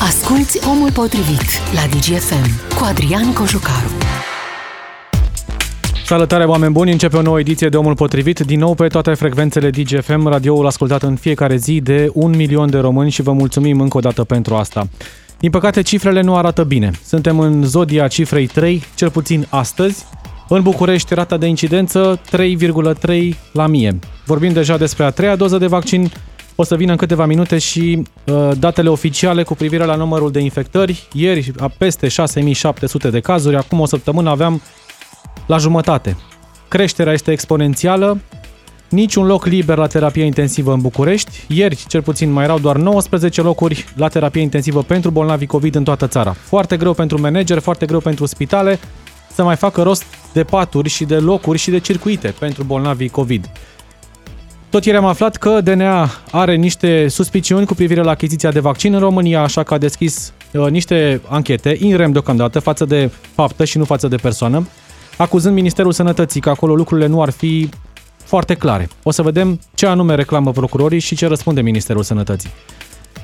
Asculți Omul Potrivit la DGFM cu Adrian Cojucaru. Salutare, oameni buni! Începe o nouă ediție de Omul Potrivit, din nou pe toate frecvențele DGFM, radioul ascultat în fiecare zi de un milion de români și vă mulțumim încă o dată pentru asta. Din păcate, cifrele nu arată bine. Suntem în zodia cifrei 3, cel puțin astăzi. În București, rata de incidență 3,3 la mie. Vorbim deja despre a treia doză de vaccin, o să vină în câteva minute și uh, datele oficiale cu privire la numărul de infectări. Ieri, a peste 6700 de cazuri, acum o săptămână aveam la jumătate. Creșterea este exponențială, niciun loc liber la terapie intensivă în București. Ieri, cel puțin, mai erau doar 19 locuri la terapie intensivă pentru bolnavi COVID în toată țara. Foarte greu pentru manageri, foarte greu pentru spitale să mai facă rost de paturi și de locuri și de circuite pentru bolnavii COVID. Tot ieri am aflat că DNA are niște suspiciuni cu privire la achiziția de vaccin în România, așa că a deschis uh, niște anchete, in rem deocamdată, față de faptă și nu față de persoană, acuzând Ministerul Sănătății că acolo lucrurile nu ar fi foarte clare. O să vedem ce anume reclamă procurorii și ce răspunde Ministerul Sănătății.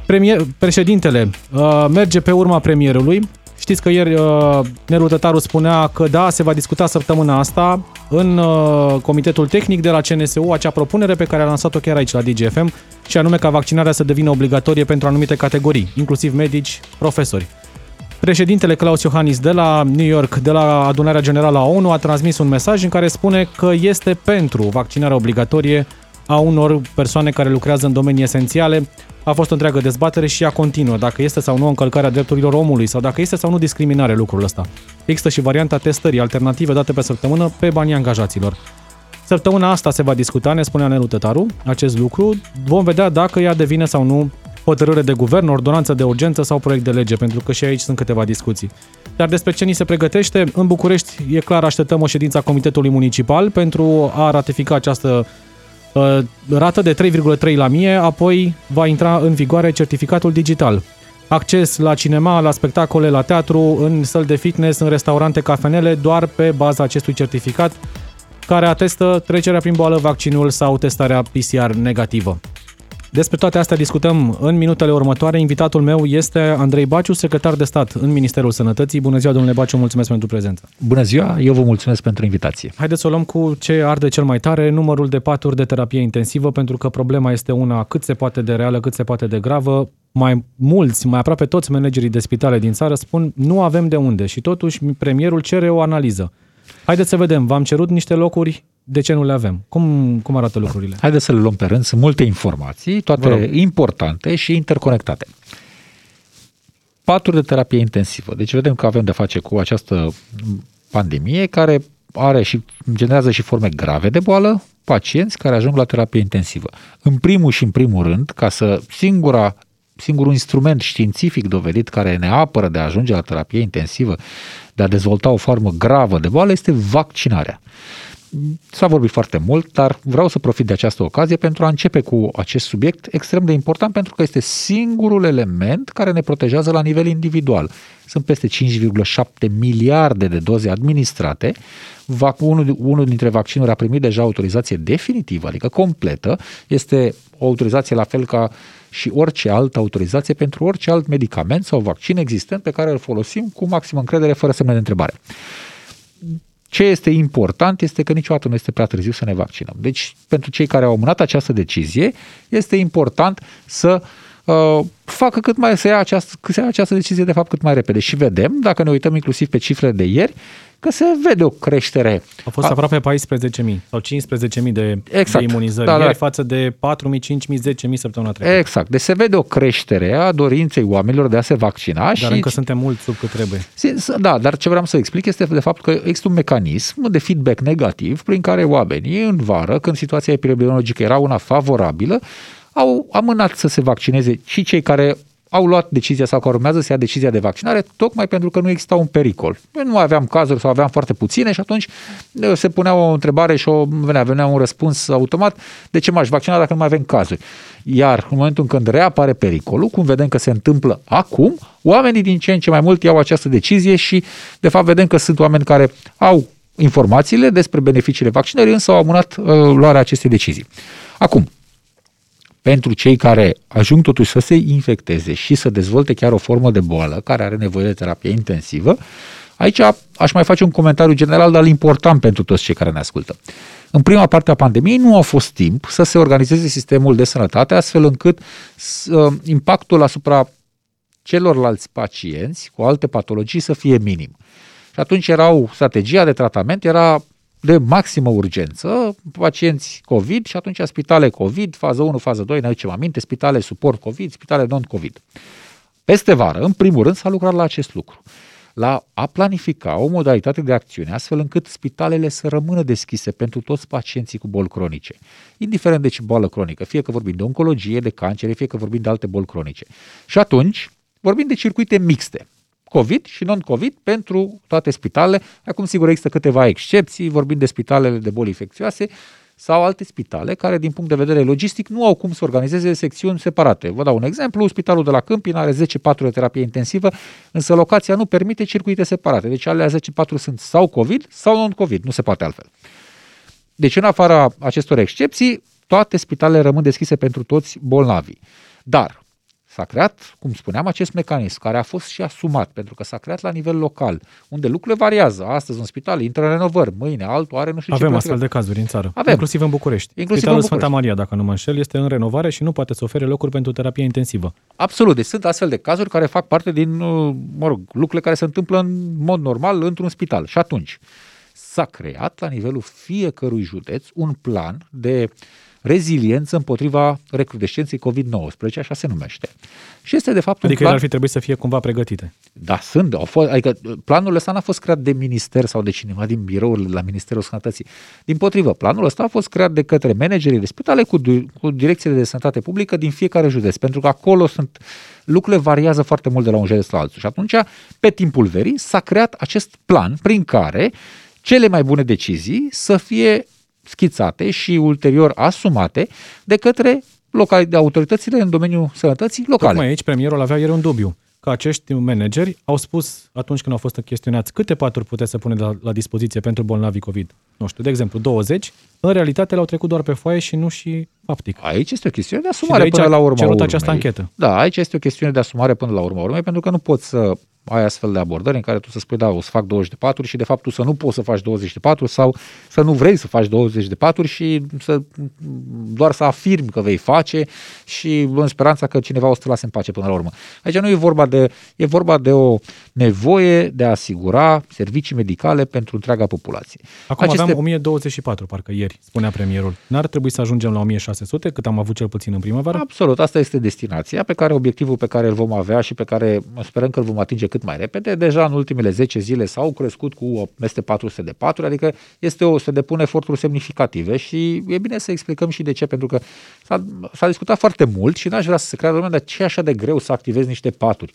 Premier, președintele uh, merge pe urma premierului. Știți că ieri uh, Neru Tătaru spunea că da, se va discuta săptămâna asta în uh, Comitetul Tehnic de la CNSU acea propunere pe care a lansat-o chiar aici la DGFM și anume ca vaccinarea să devină obligatorie pentru anumite categorii, inclusiv medici, profesori. Președintele Klaus Iohannis de la New York, de la adunarea generală a ONU, a transmis un mesaj în care spune că este pentru vaccinarea obligatorie a unor persoane care lucrează în domenii esențiale. A fost o întreagă dezbatere și ea continuă, dacă este sau nu încălcarea drepturilor omului sau dacă este sau nu discriminare lucrul ăsta. Există și varianta testării alternative date pe săptămână pe banii angajaților. Săptămâna asta se va discuta, ne spunea Nelu Tătaru, acest lucru. Vom vedea dacă ea devine sau nu hotărâre de guvern, ordonanță de urgență sau proiect de lege, pentru că și aici sunt câteva discuții. Dar despre ce ni se pregătește, în București e clar așteptăm o ședință a Comitetului Municipal pentru a ratifica această uh, rată de 3,3 la mie, apoi va intra în vigoare certificatul digital. Acces la cinema, la spectacole, la teatru, în săli de fitness, în restaurante, cafenele, doar pe baza acestui certificat care atestă trecerea prin boală, vaccinul sau testarea PCR negativă. Despre toate astea discutăm în minutele următoare. Invitatul meu este Andrei Baciu, secretar de stat în Ministerul Sănătății. Bună ziua, domnule Baciu, mulțumesc pentru prezență. Bună ziua, eu vă mulțumesc pentru invitație. Haideți să o luăm cu ce arde cel mai tare, numărul de paturi de terapie intensivă, pentru că problema este una cât se poate de reală, cât se poate de gravă. Mai mulți, mai aproape toți managerii de spitale din țară spun nu avem de unde și totuși premierul cere o analiză. Haideți să vedem, v-am cerut niște locuri de ce nu le avem? Cum, cum arată lucrurile? Haideți să le luăm pe rând. Sunt multe informații, toate importante și interconectate. Paturi de terapie intensivă. Deci vedem că avem de face cu această pandemie care are și generează și forme grave de boală, pacienți care ajung la terapie intensivă. În primul și în primul rând, ca să singura singurul instrument științific dovedit care ne apără de a ajunge la terapie intensivă, de a dezvolta o formă gravă de boală, este vaccinarea. S-a vorbit foarte mult, dar vreau să profit de această ocazie pentru a începe cu acest subiect extrem de important pentru că este singurul element care ne protejează la nivel individual. Sunt peste 5,7 miliarde de doze administrate. Unul, unul dintre vaccinuri a primit deja autorizație definitivă, adică completă. Este o autorizație la fel ca și orice altă autorizație pentru orice alt medicament sau vaccin existent pe care îl folosim cu maximă încredere, fără semne de întrebare. Ce este important este că niciodată nu este prea târziu să ne vaccinăm. Deci, pentru cei care au amânat această decizie, este important să uh, facă cât mai, să ia, această, să ia această decizie de fapt cât mai repede. Și vedem, dacă ne uităm inclusiv pe cifrele de ieri, că se vede o creștere. A fost a... aproape 14.000 sau 15.000 de, exact. de imunizări da, da. ieri față de 4.000, 5.000, 10.000 săptămâna trecută. Exact. Deci se vede o creștere a dorinței oamenilor de a se vaccina. Dar și... încă suntem mult sub cât trebuie. Da, dar ce vreau să explic este de fapt că există un mecanism de feedback negativ prin care oamenii în vară, când situația epidemiologică era una favorabilă, au amânat să se vaccineze și cei care au luat decizia sau că urmează să ia decizia de vaccinare, tocmai pentru că nu exista un pericol. Noi nu aveam cazuri sau aveam foarte puține și atunci se punea o întrebare și o, venea, venea un răspuns automat, de ce m-aș vaccina dacă nu mai avem cazuri? Iar în momentul în când reapare pericolul, cum vedem că se întâmplă acum, oamenii din ce în ce mai mult iau această decizie și de fapt vedem că sunt oameni care au informațiile despre beneficiile vaccinării, însă au amânat uh, luarea acestei decizii. Acum, pentru cei care ajung totuși să se infecteze și să dezvolte chiar o formă de boală care are nevoie de terapie intensivă, aici aș mai face un comentariu general, dar important pentru toți cei care ne ascultă. În prima parte a pandemiei nu a fost timp să se organizeze sistemul de sănătate astfel încât uh, impactul asupra celorlalți pacienți cu alte patologii să fie minim. Și atunci erau, strategia de tratament era de maximă urgență, pacienți COVID și atunci spitale COVID, fază 1, fază 2, ne aducem aminte, spitale suport COVID, spitale non-COVID. Peste vară, în primul rând, s-a lucrat la acest lucru la a planifica o modalitate de acțiune astfel încât spitalele să rămână deschise pentru toți pacienții cu boli cronice, indiferent de ce boală cronică, fie că vorbim de oncologie, de cancer, fie că vorbim de alte boli cronice. Și atunci, vorbim de circuite mixte, COVID și non-COVID pentru toate spitalele. Acum, sigur, există câteva excepții, vorbim de spitalele de boli infecțioase, sau alte spitale care, din punct de vedere logistic, nu au cum să organizeze secțiuni separate. Vă dau un exemplu, spitalul de la Câmpina are 10 patru de terapie intensivă, însă locația nu permite circuite separate. Deci alea 10 patru sunt sau COVID sau non-COVID, nu se poate altfel. Deci, în afara acestor excepții, toate spitalele rămân deschise pentru toți bolnavii. Dar S-a creat, cum spuneam, acest mecanism care a fost și asumat, pentru că s-a creat la nivel local, unde lucrurile variază. Astăzi un spital intră în renovări, mâine altul are nu știu Avem ce. astfel de cazuri în țară, Avem. inclusiv în București. Inclusiv Spitalul în București. Sfânta Maria, dacă nu mă înșel, este în renovare și nu poate să ofere locuri pentru terapie intensivă. Absolut. Deci sunt astfel de cazuri care fac parte din, uh, mă rog, lucrurile care se întâmplă în mod normal într-un spital. Și atunci s-a creat la nivelul fiecărui județ un plan de reziliență împotriva recrudescenței COVID-19, așa se numește. Și este de fapt Adică un ele plan... ar fi trebuit să fie cumva pregătite. Da, sunt. Au fost, adică planul ăsta n-a fost creat de minister sau de cineva din birourile la Ministerul Sănătății. Din potrivă, planul ăsta a fost creat de către managerii de spitale cu, cu direcțiile de sănătate publică din fiecare județ, pentru că acolo sunt lucrurile variază foarte mult de la un județ la altul. Și atunci, pe timpul verii, s-a creat acest plan prin care cele mai bune decizii să fie schițate și ulterior asumate de către locali, de autoritățile în domeniul sănătății locale. Tocmai aici premierul avea ieri un dubiu că acești manageri au spus atunci când au fost chestionați câte paturi puteți să puneți la, la dispoziție pentru bolnavi COVID. Nu știu, de exemplu, 20, în realitate le-au trecut doar pe foaie și nu și faptic. Aici este o chestiune de Și asumare de aici până la a urmă. cerut urmei. această anchetă. Da, aici este o chestiune de asumare până la urmă urmei, pentru că nu poți să ai astfel de abordări în care tu să spui, da, o să fac 20 de paturi și de fapt tu să nu poți să faci 20 de paturi sau să nu vrei să faci 20 de paturi și să doar să afirmi că vei face și în speranța că cineva o să te lase în pace până la urmă. Aici nu e vorba de, e vorba de o nevoie de a asigura servicii medicale pentru întreaga populație. Acum Aceste- aveam 1024, parcă ieri, spunea premierul. N-ar trebui să ajungem la 1600, cât am avut cel puțin în primăvară? Absolut, asta este destinația pe care obiectivul pe care îl vom avea și pe care sperăm că îl vom atinge cât mai repede. Deja în ultimele 10 zile s-au crescut cu peste 400 de paturi, adică este o, se depun eforturi semnificative și e bine să explicăm și de ce, pentru că s-a, s-a discutat foarte mult și n-aș vrea să se creadă lumea, dar ce e așa de greu să activezi niște paturi?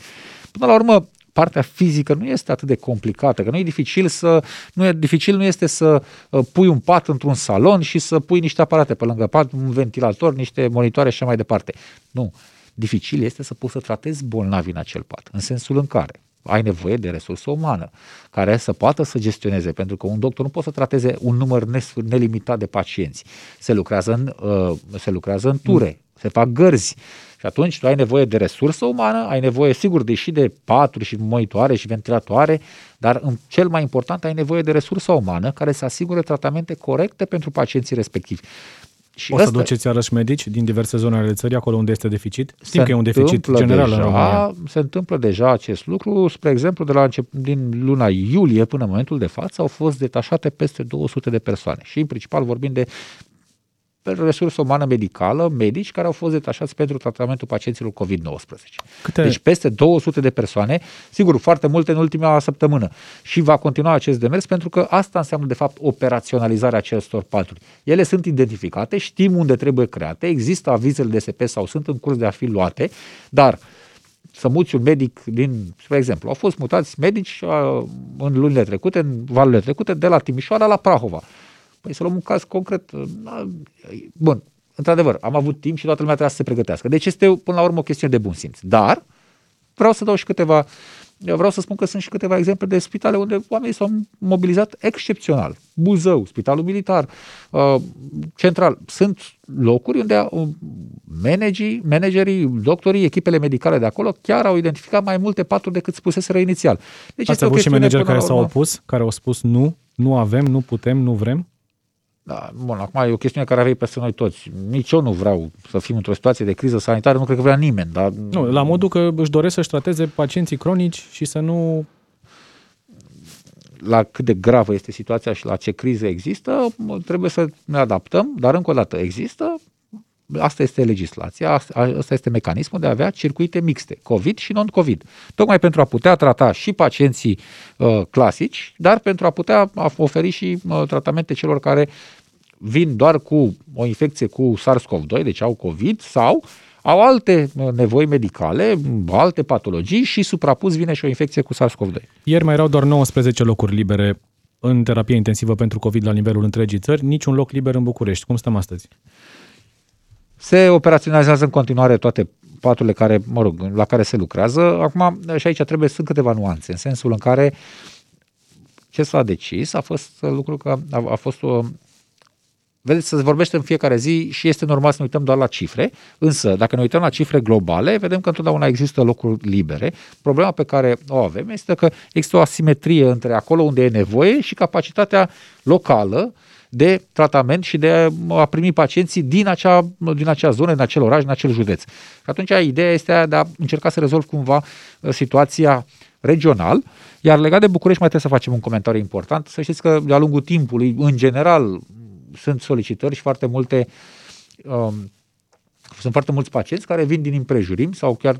Până la urmă, partea fizică nu este atât de complicată, că nu e dificil să nu e dificil nu este să uh, pui un pat într-un salon și să pui niște aparate pe lângă pat, un ventilator, niște monitoare și așa mai departe. Nu. Dificil este să poți să tratezi bolnavi în acel pat, în sensul în care ai nevoie de resursă umană care să poată să gestioneze, pentru că un doctor nu poate să trateze un număr nesf- nelimitat de pacienți. Se lucrează în, uh, se lucrează în ture, se fac gărzi. Și atunci tu ai nevoie de resursă umană, ai nevoie, sigur, de și de paturi și monitoare și ventilatoare, dar în cel mai important ai nevoie de resursă umană care să asigure tratamente corecte pentru pacienții respectivi. Și O să ăsta- duceți iarăși medici din diverse zone ale țării, acolo unde este deficit? se Știm că e un deficit întâmplă general deja, în România. Se întâmplă deja acest lucru. Spre exemplu, de la început, din luna iulie până în momentul de față au fost detașate peste 200 de persoane. Și în principal vorbim de resursă umană medicală, medici care au fost detașați pentru tratamentul pacienților COVID-19. Câte- Deci peste 200 de persoane, sigur, foarte multe în ultima săptămână. Și va continua acest demers pentru că asta înseamnă, de fapt, operaționalizarea acestor paturi. Ele sunt identificate, știm unde trebuie create, există avizele de SP sau sunt în curs de a fi luate, dar să muți un medic din, spre exemplu, au fost mutați medici uh, în lunile trecute, în valurile trecute, de la Timișoara la Prahova. Păi să luăm un caz concret. uh, na, Bun, într-adevăr, am avut timp și toată lumea trebuia să se pregătească. Deci este, până la urmă, o chestiune de bun simț. Dar vreau să dau și câteva Eu vreau să spun că sunt și câteva exemple de spitale unde oamenii s-au mobilizat excepțional. Buzău, Spitalul Militar, uh, Central. Sunt locuri unde uh, managii, managerii, doctorii, echipele medicale de acolo chiar au identificat mai multe paturi decât spuseseră inițial. Deci Ați avut și manageri care s-au opus, care au spus nu, nu avem, nu putem, nu vrem? Da, bun, acum e o chestiune care avea peste noi toți. Nici eu nu vreau să fim într-o situație de criză sanitară, nu cred că vrea nimeni. Dar... Nu, la modul că își doresc să-și trateze pacienții cronici și să nu... La cât de gravă este situația și la ce criză există, trebuie să ne adaptăm, dar încă o dată există, asta este legislația, asta este mecanismul de a avea circuite mixte, COVID și non-COVID. Tocmai pentru a putea trata și pacienții uh, clasici, dar pentru a putea oferi și uh, tratamente celor care vin doar cu o infecție cu SARS-CoV-2, deci au COVID, sau au alte uh, nevoi medicale, alte patologii și suprapus vine și o infecție cu SARS-CoV-2. Ieri mai erau doar 19 locuri libere în terapie intensivă pentru COVID la nivelul întregii țări, niciun loc liber în București. Cum stăm astăzi? Se operaționalizează în continuare toate paturile care, mă rog, la care se lucrează. Acum, și aici trebuie, sunt câteva nuanțe, în sensul în care ce s-a decis a fost lucru că a, a fost o, Vedeți, se vorbește în fiecare zi și este normal să ne uităm doar la cifre, însă dacă ne uităm la cifre globale, vedem că întotdeauna există locuri libere. Problema pe care o avem este că există o asimetrie între acolo unde e nevoie și capacitatea locală de tratament și de a primi pacienții din acea, din acea zonă, din acel oraș, din acel județ. Atunci ideea este de a încerca să rezolv cumva uh, situația regional, iar legat de București mai trebuie să facem un comentariu important. Să știți că de-a lungul timpului, în general, sunt solicitări și foarte multe um, sunt foarte mulți pacienți care vin din împrejurim sau chiar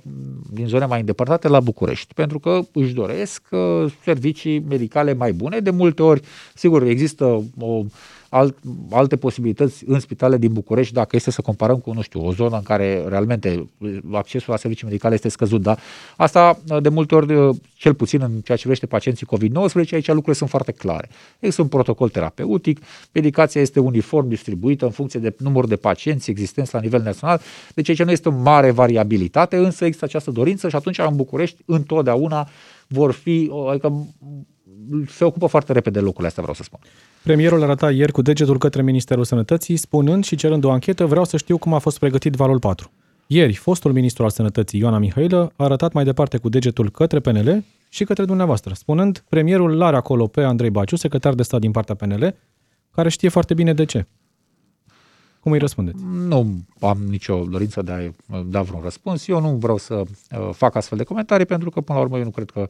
din zone mai îndepărtate la București, pentru că își doresc uh, servicii medicale mai bune. De multe ori, sigur, există o alt, alte posibilități în spitale din București, dacă este să comparăm cu, nu știu, o zonă în care realmente accesul la servicii medicale este scăzut, da? Asta de multe ori, cel puțin în ceea ce privește pacienții COVID-19, aici lucrurile sunt foarte clare. Există un protocol terapeutic, medicația este uniform distribuită în funcție de număr de pacienți existenți la nivel național, deci aici nu este o mare variabilitate, însă există această dorință și atunci în București întotdeauna vor fi, adică se ocupă foarte repede locurile astea, vreau să spun. Premierul arăta ieri cu degetul către Ministerul Sănătății, spunând și cerând o anchetă, vreau să știu cum a fost pregătit valul 4. Ieri, fostul ministru al Sănătății, Ioana Mihailă, a arătat mai departe cu degetul către PNL și către dumneavoastră, spunând, premierul l-are acolo pe Andrei Baciu, secretar de stat din partea PNL, care știe foarte bine de ce. Cum îi răspundeți? Nu am nicio dorință de a da vreun răspuns. Eu nu vreau să uh, fac astfel de comentarii pentru că, până la urmă, eu nu cred că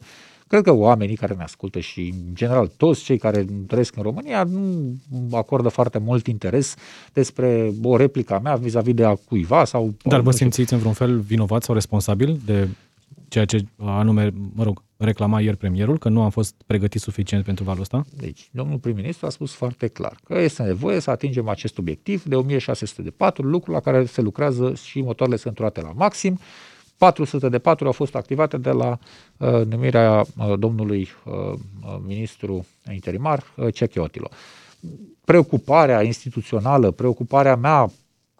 Cred că oamenii care ne ascultă și, în general, toți cei care trăiesc în România nu acordă foarte mult interes despre o replică mea vis-a-vis de a cuiva sau... Dar vă simțiți în vreun fel vinovat sau responsabil de ceea ce anume, mă rog, reclama ieri premierul, că nu am fost pregătit suficient pentru valul ăsta? Deci, domnul prim-ministru a spus foarte clar că este nevoie să atingem acest obiectiv de 1600 de patru, lucru la care se lucrează și motoarele sunt luate la maxim. 400 de patru au fost activate de la uh, numirea uh, domnului uh, uh ministru interimar uh, Cechiotilo. Preocuparea instituțională, preocuparea mea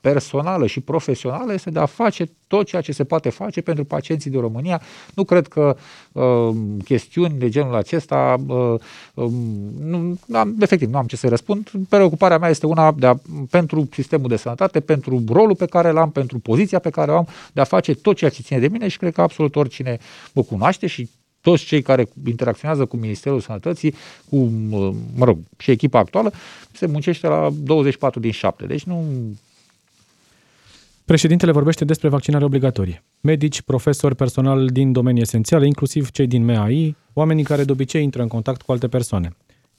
personală și profesională este de a face tot ceea ce se poate face pentru pacienții din România. Nu cred că uh, chestiuni de genul acesta, uh, uh, nu, am, efectiv, nu am ce să răspund. Preocuparea mea este una de a, pentru sistemul de sănătate, pentru rolul pe care l-am, pentru poziția pe care o am, de a face tot ceea ce ține de mine și cred că absolut oricine mă cunoaște și toți cei care interacționează cu Ministerul Sănătății, cu, uh, mă rog, și echipa actuală, se muncește la 24 din 7. Deci nu Președintele vorbește despre vaccinare obligatorie. Medici, profesori, personal din domenii esențiale, inclusiv cei din MAI, oamenii care de obicei intră în contact cu alte persoane.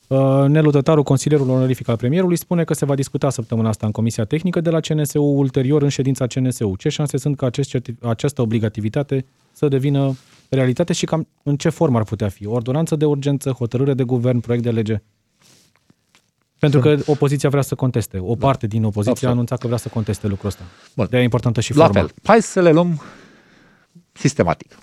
Uh, Nelu Tătaru, consilierul onorific al premierului, spune că se va discuta săptămâna asta în Comisia Tehnică de la CNSU, ulterior în ședința CNSU. Ce șanse sunt ca acest, această obligativitate să devină realitate și cam în ce formă ar putea fi? Ordonanță de urgență, hotărâre de guvern, proiect de lege? Pentru că opoziția vrea să conteste. O da. parte din opoziție Absolut. a anunțat că vrea să conteste lucrul ăsta. Bun. De-aia e importantă și forma. La fel. Hai să le luăm sistematic.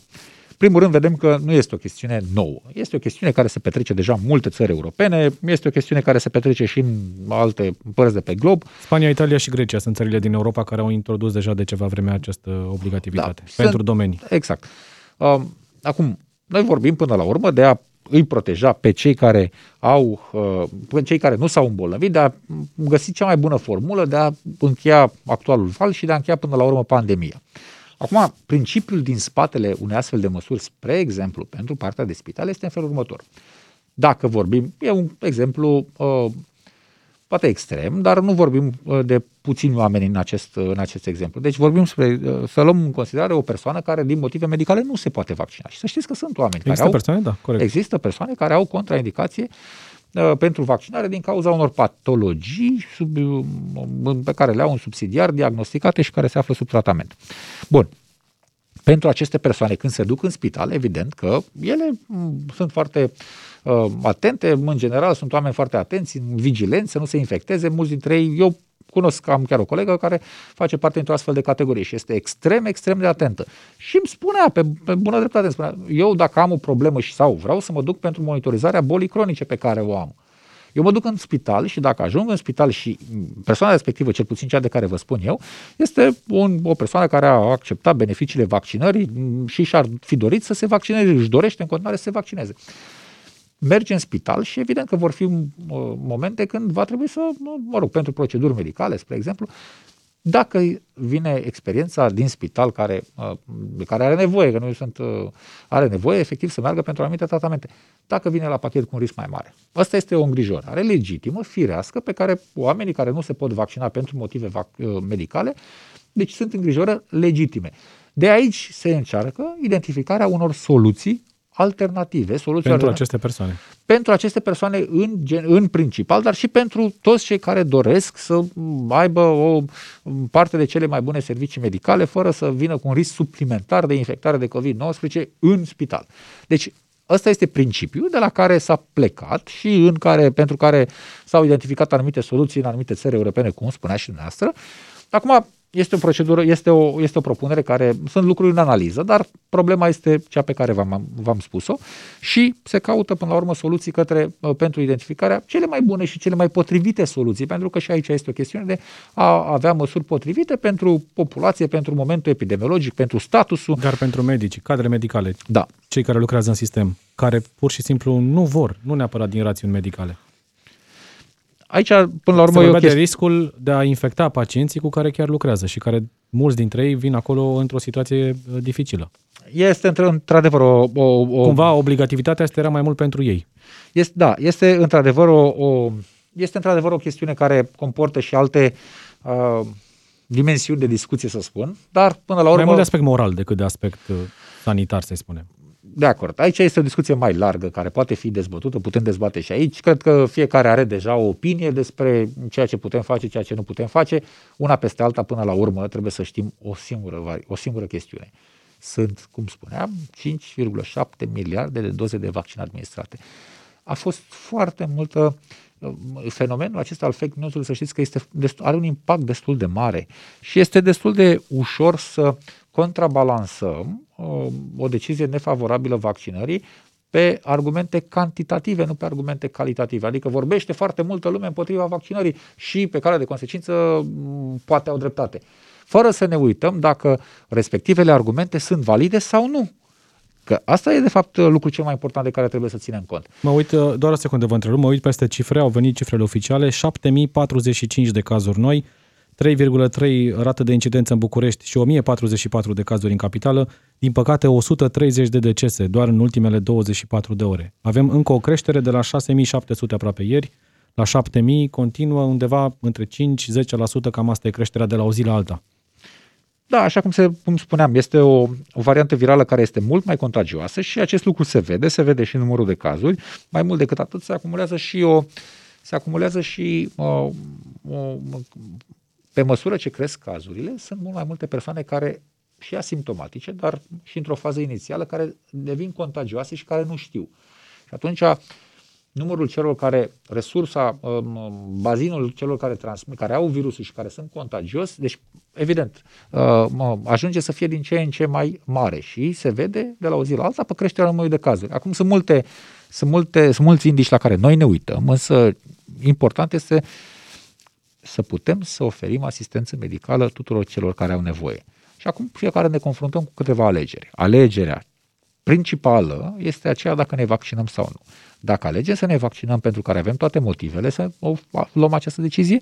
Primul rând, vedem că nu este o chestiune nouă. Este o chestiune care se petrece deja în multe țări europene, este o chestiune care se petrece și în alte părți de pe glob. Spania, Italia și Grecia sunt țările din Europa care au introdus deja de ceva vreme această obligativitate da, pentru sunt, domenii. Exact. Uh, acum, Noi vorbim până la urmă de a îi proteja pe cei care au, uh, pe cei care nu s-au îmbolnăvit, de a găsi cea mai bună formulă de a încheia actualul val și de a încheia până la urmă pandemia. Acum, principiul din spatele unei astfel de măsuri, spre exemplu, pentru partea de spital, este în felul următor. Dacă vorbim, e un exemplu uh, poate extrem, dar nu vorbim uh, de puțini oameni în acest, uh, în acest exemplu. Deci vorbim spre, uh, să luăm în considerare o persoană care din motive medicale nu se poate vaccina. Și să știți că sunt oameni există care au, persoane, da, corect. Există persoane care au contraindicație uh, pentru vaccinare din cauza unor patologii sub, pe care le au un subsidiar diagnosticate și care se află sub tratament. Bun. Pentru aceste persoane, când se duc în spital, evident că ele m, sunt foarte uh, uh, atente, în general sunt oameni foarte atenți, vigilenți, să nu se infecteze, mulți dintre ei, eu cunosc, am chiar o colegă care face parte dintr-o astfel de categorie și este extrem, extrem de atentă. Și îmi spunea, pe, pe bună dreptate, îmi spunea, eu dacă am o problemă și sau vreau să mă duc pentru monitorizarea bolii cronice pe care o am, eu mă duc în spital și dacă ajung în spital și persoana respectivă, cel puțin cea de care vă spun eu, este un, o persoană care a acceptat beneficiile vaccinării și și-ar fi dorit să se vaccineze, își dorește în continuare să se vaccineze. Merge în spital și evident că vor fi uh, momente când va trebui să, mă rog, pentru proceduri medicale, spre exemplu, dacă vine experiența din spital care, uh, care are nevoie, că nu sunt, uh, are nevoie efectiv să meargă pentru anumite tratamente, dacă vine la pachet cu un risc mai mare. Asta este o îngrijorare legitimă, firească, pe care oamenii care nu se pot vaccina pentru motive medicale, deci sunt îngrijorări legitime. De aici se încearcă identificarea unor soluții alternative, soluții pentru aceste persoane. Pentru aceste persoane în, în principal, dar și pentru toți cei care doresc să aibă o parte de cele mai bune servicii medicale fără să vină cu un risc suplimentar de infectare de COVID-19 în spital. Deci Ăsta este principiul de la care s-a plecat și în care, pentru care s-au identificat anumite soluții în anumite țări europene, cum spunea și dumneavoastră. Acum, este o procedură, este o, este o propunere care sunt lucruri în analiză, dar problema este cea pe care v-am, v-am spus-o și se caută până la urmă soluții către, uh, pentru identificarea cele mai bune și cele mai potrivite soluții, pentru că și aici este o chestiune de a avea măsuri potrivite pentru populație, pentru momentul epidemiologic, pentru statusul. Dar pentru medici, cadre medicale, da. cei care lucrează în sistem, care pur și simplu nu vor, nu neapărat din rațiuni medicale aici, până la urmă, e o chestie... de riscul de a infecta pacienții cu care chiar lucrează și care, mulți dintre ei, vin acolo într-o situație uh, dificilă. Este într-adevăr o, o, o... Cumva obligativitatea asta era mai mult pentru ei. Este, da, este într-adevăr o, o, este într-adevăr o chestiune care comportă și alte uh, dimensiuni de discuție, să spun, dar până la urmă... Mai mult de aspect moral decât de aspect uh, sanitar, să spunem de acord. Aici este o discuție mai largă care poate fi dezbătută, putem dezbate și aici. Cred că fiecare are deja o opinie despre ceea ce putem face, ceea ce nu putem face. Una peste alta, până la urmă, trebuie să știm o singură, o singură chestiune. Sunt, cum spuneam, 5,7 miliarde de doze de vaccin administrate. A fost foarte multă fenomenul acesta al fake news-ului, să știți că este destul, are un impact destul de mare și este destul de ușor să contrabalansăm uh, o decizie nefavorabilă vaccinării pe argumente cantitative, nu pe argumente calitative. Adică vorbește foarte multă lume împotriva vaccinării și pe care de consecință mm, poate au dreptate. Fără să ne uităm dacă respectivele argumente sunt valide sau nu. Că asta e, de fapt, lucrul cel mai important de care trebuie să ținem cont. Mă uit, uh, doar o secundă vă întrerup, mă uit peste cifre, au venit cifrele oficiale, 7045 de cazuri noi, 3,3 rată de incidență în București și 1044 de cazuri în capitală, din păcate 130 de decese doar în ultimele 24 de ore. Avem încă o creștere de la 6700 aproape ieri, la 7000 continuă undeva între 5-10%, cam asta e creșterea de la o zi la alta. Da, așa cum, se, cum spuneam, este o, o variantă virală care este mult mai contagioasă și acest lucru se vede, se vede și în numărul de cazuri. Mai mult decât atât, se acumulează și o se acumulează și o, o, pe măsură ce cresc cazurile, sunt mult mai multe persoane care și asimptomatice, dar și într-o fază inițială, care devin contagioase și care nu știu. Și atunci numărul celor care, resursa, um, bazinul celor care transmit, care au virusul și care sunt contagios, deci, evident, uh, ajunge să fie din ce în ce mai mare și se vede de la o zi la alta pe creșterea numărului de cazuri. Acum sunt multe, sunt multe, sunt mulți indici la care noi ne uităm, însă important este să putem să oferim asistență medicală tuturor celor care au nevoie. Și acum fiecare ne confruntăm cu câteva alegeri. Alegerea principală este aceea dacă ne vaccinăm sau nu. Dacă alegem să ne vaccinăm pentru care avem toate motivele să o, luăm această decizie,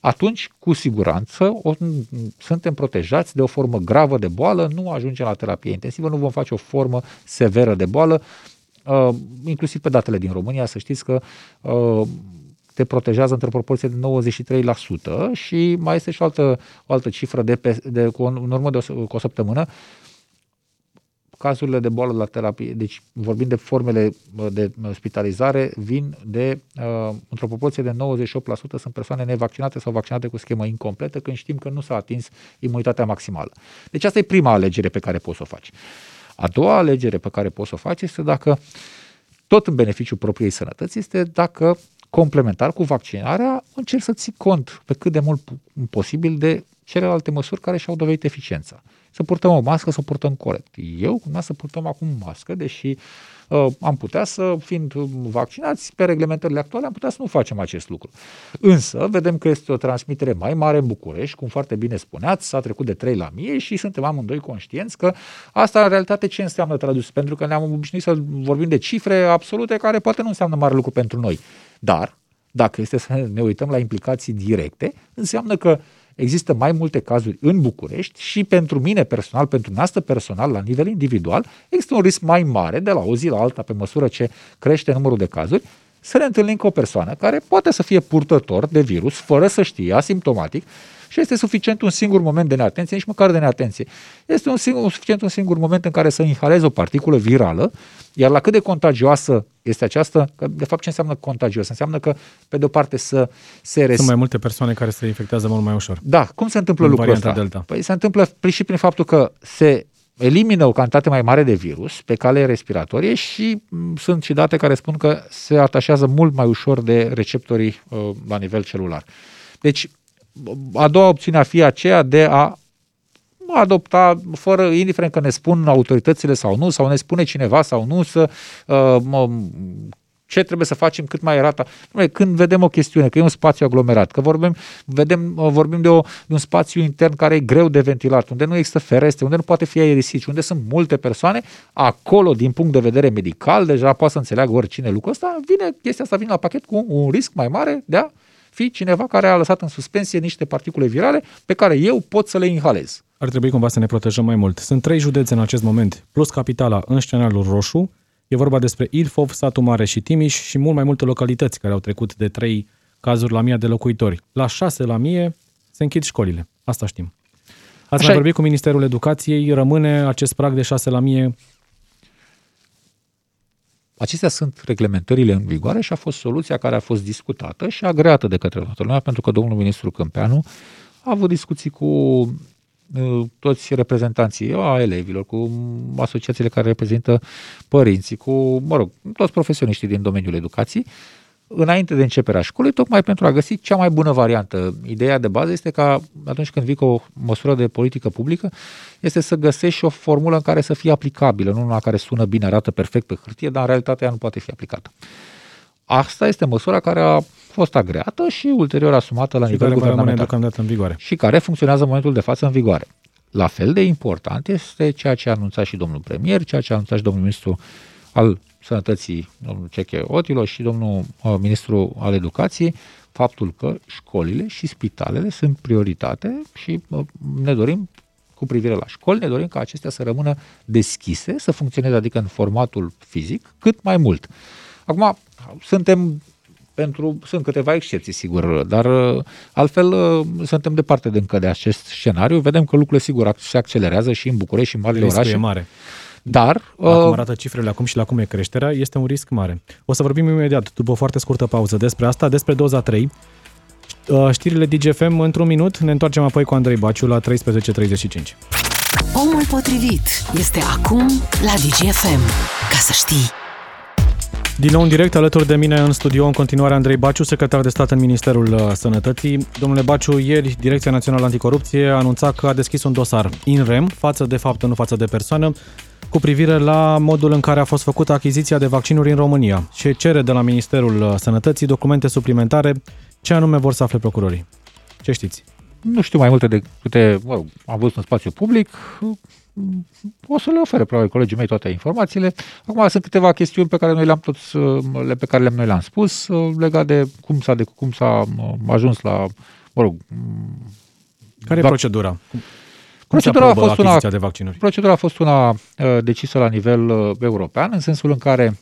atunci, cu siguranță, o, suntem protejați de o formă gravă de boală, nu ajungem la terapie intensivă, nu vom face o formă severă de boală, uh, inclusiv pe datele din România, să știți că uh, te protejează într-o proporție de 93% și mai este și o altă, o altă cifră de, pe, de cu, în urmă de o, cu o săptămână, cazurile de boală la terapie, deci vorbim de formele de spitalizare, vin de, uh, într-o proporție de 98% sunt persoane nevaccinate sau vaccinate cu schemă incompletă, când știm că nu s-a atins imunitatea maximală. Deci asta e prima alegere pe care poți să o faci. A doua alegere pe care poți să o faci este dacă, tot în beneficiul propriei sănătăți, este dacă complementar cu vaccinarea încerci să ții cont pe cât de mult posibil de celelalte măsuri care și-au dovedit eficiența să purtăm o mască, să purtăm corect. Eu, cum să purtăm acum mască, deși uh, am putea să, fiind vaccinați pe reglementările actuale, am putea să nu facem acest lucru. Însă, vedem că este o transmitere mai mare în București, cum foarte bine spuneați, s-a trecut de 3 la mie și suntem amândoi conștienți că asta în realitate ce înseamnă tradus? Pentru că ne-am obișnuit să vorbim de cifre absolute care poate nu înseamnă mare lucru pentru noi. Dar, dacă este să ne uităm la implicații directe, înseamnă că există mai multe cazuri în București și pentru mine personal, pentru noastră personal, la nivel individual, există un risc mai mare de la o zi la alta, pe măsură ce crește numărul de cazuri, să ne întâlnim cu o persoană care poate să fie purtător de virus, fără să știe, asimptomatic, și este suficient un singur moment de neatenție, nici măcar de neatenție. Este un singur, suficient un singur moment în care să inhalezi o particulă virală, iar la cât de contagioasă este aceasta, că de fapt ce înseamnă contagios? Înseamnă că, pe de o parte, să se res... Sunt mai multe persoane care se infectează mult mai ușor. Da, cum se întâmplă în lucrul ăsta? Delta. Păi se întâmplă și prin faptul că se elimină o cantitate mai mare de virus pe cale respiratorie și mm, sunt și date care spun că se atașează mult mai ușor de receptorii uh, la nivel celular. Deci, a doua opțiune ar fi aceea de a adopta, fără, indiferent că ne spun autoritățile sau nu, sau ne spune cineva sau nu, să uh, ce trebuie să facem cât mai rata. Când vedem o chestiune, că e un spațiu aglomerat, că vorbim, vedem, uh, vorbim de, o, de un spațiu intern care e greu de ventilat, unde nu există ferestre, unde nu poate fi aerisit, unde sunt multe persoane, acolo, din punct de vedere medical, deja poate să înțeleagă oricine lucrul ăsta, vine, chestia asta vine la pachet cu un risc mai mare de a fi cineva care a lăsat în suspensie niște particule virale pe care eu pot să le inhalez. Ar trebui cumva să ne protejăm mai mult. Sunt trei județe în acest moment, plus capitala în scenariul roșu. E vorba despre Ilfov, Satu Mare și Timiș și mult mai multe localități care au trecut de trei cazuri la mie de locuitori. La șase la mie se închid școlile. Asta știm. Ați Așa mai vorbit cu Ministerul Educației, rămâne acest prag de 6 la mie Acestea sunt reglementările în vigoare și a fost soluția care a fost discutată și agreată de către toată lumea, pentru că domnul ministru Câmpeanu a avut discuții cu uh, toți reprezentanții a elevilor, cu asociațiile care reprezintă părinții, cu, mă rog, toți profesioniștii din domeniul educației, înainte de începerea școlii, tocmai pentru a găsi cea mai bună variantă. Ideea de bază este ca atunci când vii cu o măsură de politică publică, este să găsești o formulă în care să fie aplicabilă, nu una care sună bine, arată perfect pe hârtie, dar în realitate ea nu poate fi aplicată. Asta este măsura care a fost agreată și ulterior asumată la și nivel care guvernamental. în vigoare. Și care funcționează în momentul de față în vigoare. La fel de important este ceea ce a anunțat și domnul premier, ceea ce a anunțat și domnul ministru al Sănătății, domnul Ceche Otilo și domnul uh, ministru al Educației, faptul că școlile și spitalele sunt prioritate și uh, ne dorim cu privire la școli, ne dorim ca acestea să rămână deschise, să funcționeze, adică în formatul fizic, cât mai mult. Acum, suntem pentru, sunt câteva excepții, sigur, dar uh, altfel suntem departe de încă de acest scenariu. Vedem că lucrurile, sigur, se accelerează și în București și în marile orașe. E mare. Dar... La cum uh, arată cifrele acum și la cum e creșterea, este un risc mare. O să vorbim imediat, după o foarte scurtă pauză, despre asta, despre doza 3. Uh, știrile DGFM într-un minut, ne întoarcem apoi cu Andrei Baciu la 13.35. Omul potrivit este acum la DGFM. Ca să știi. Din nou în direct alături de mine în studio în continuare Andrei Baciu, secretar de stat în Ministerul uh, Sănătății. Domnule Baciu, ieri Direcția Națională Anticorupție a anunțat că a deschis un dosar in rem, față de faptă, nu față de persoană, cu privire la modul în care a fost făcută achiziția de vaccinuri în România și cere de la Ministerul uh, Sănătății documente suplimentare. Ce anume vor să afle procurorii? Ce știți? Nu știu mai multe de câte, mă rog, am văzut în spațiu public, o să le ofere probabil colegii mei toate informațiile. Acum sunt câteva chestiuni pe care noi le-am toți, pe care le-am, noi le-am spus legat de cum s-a, de cum s-a ajuns la, mă rog... Care e procedura? Cum, procedura a fost una, de vaccinuri? Procedura a fost una uh, decisă la nivel uh, european, în sensul în care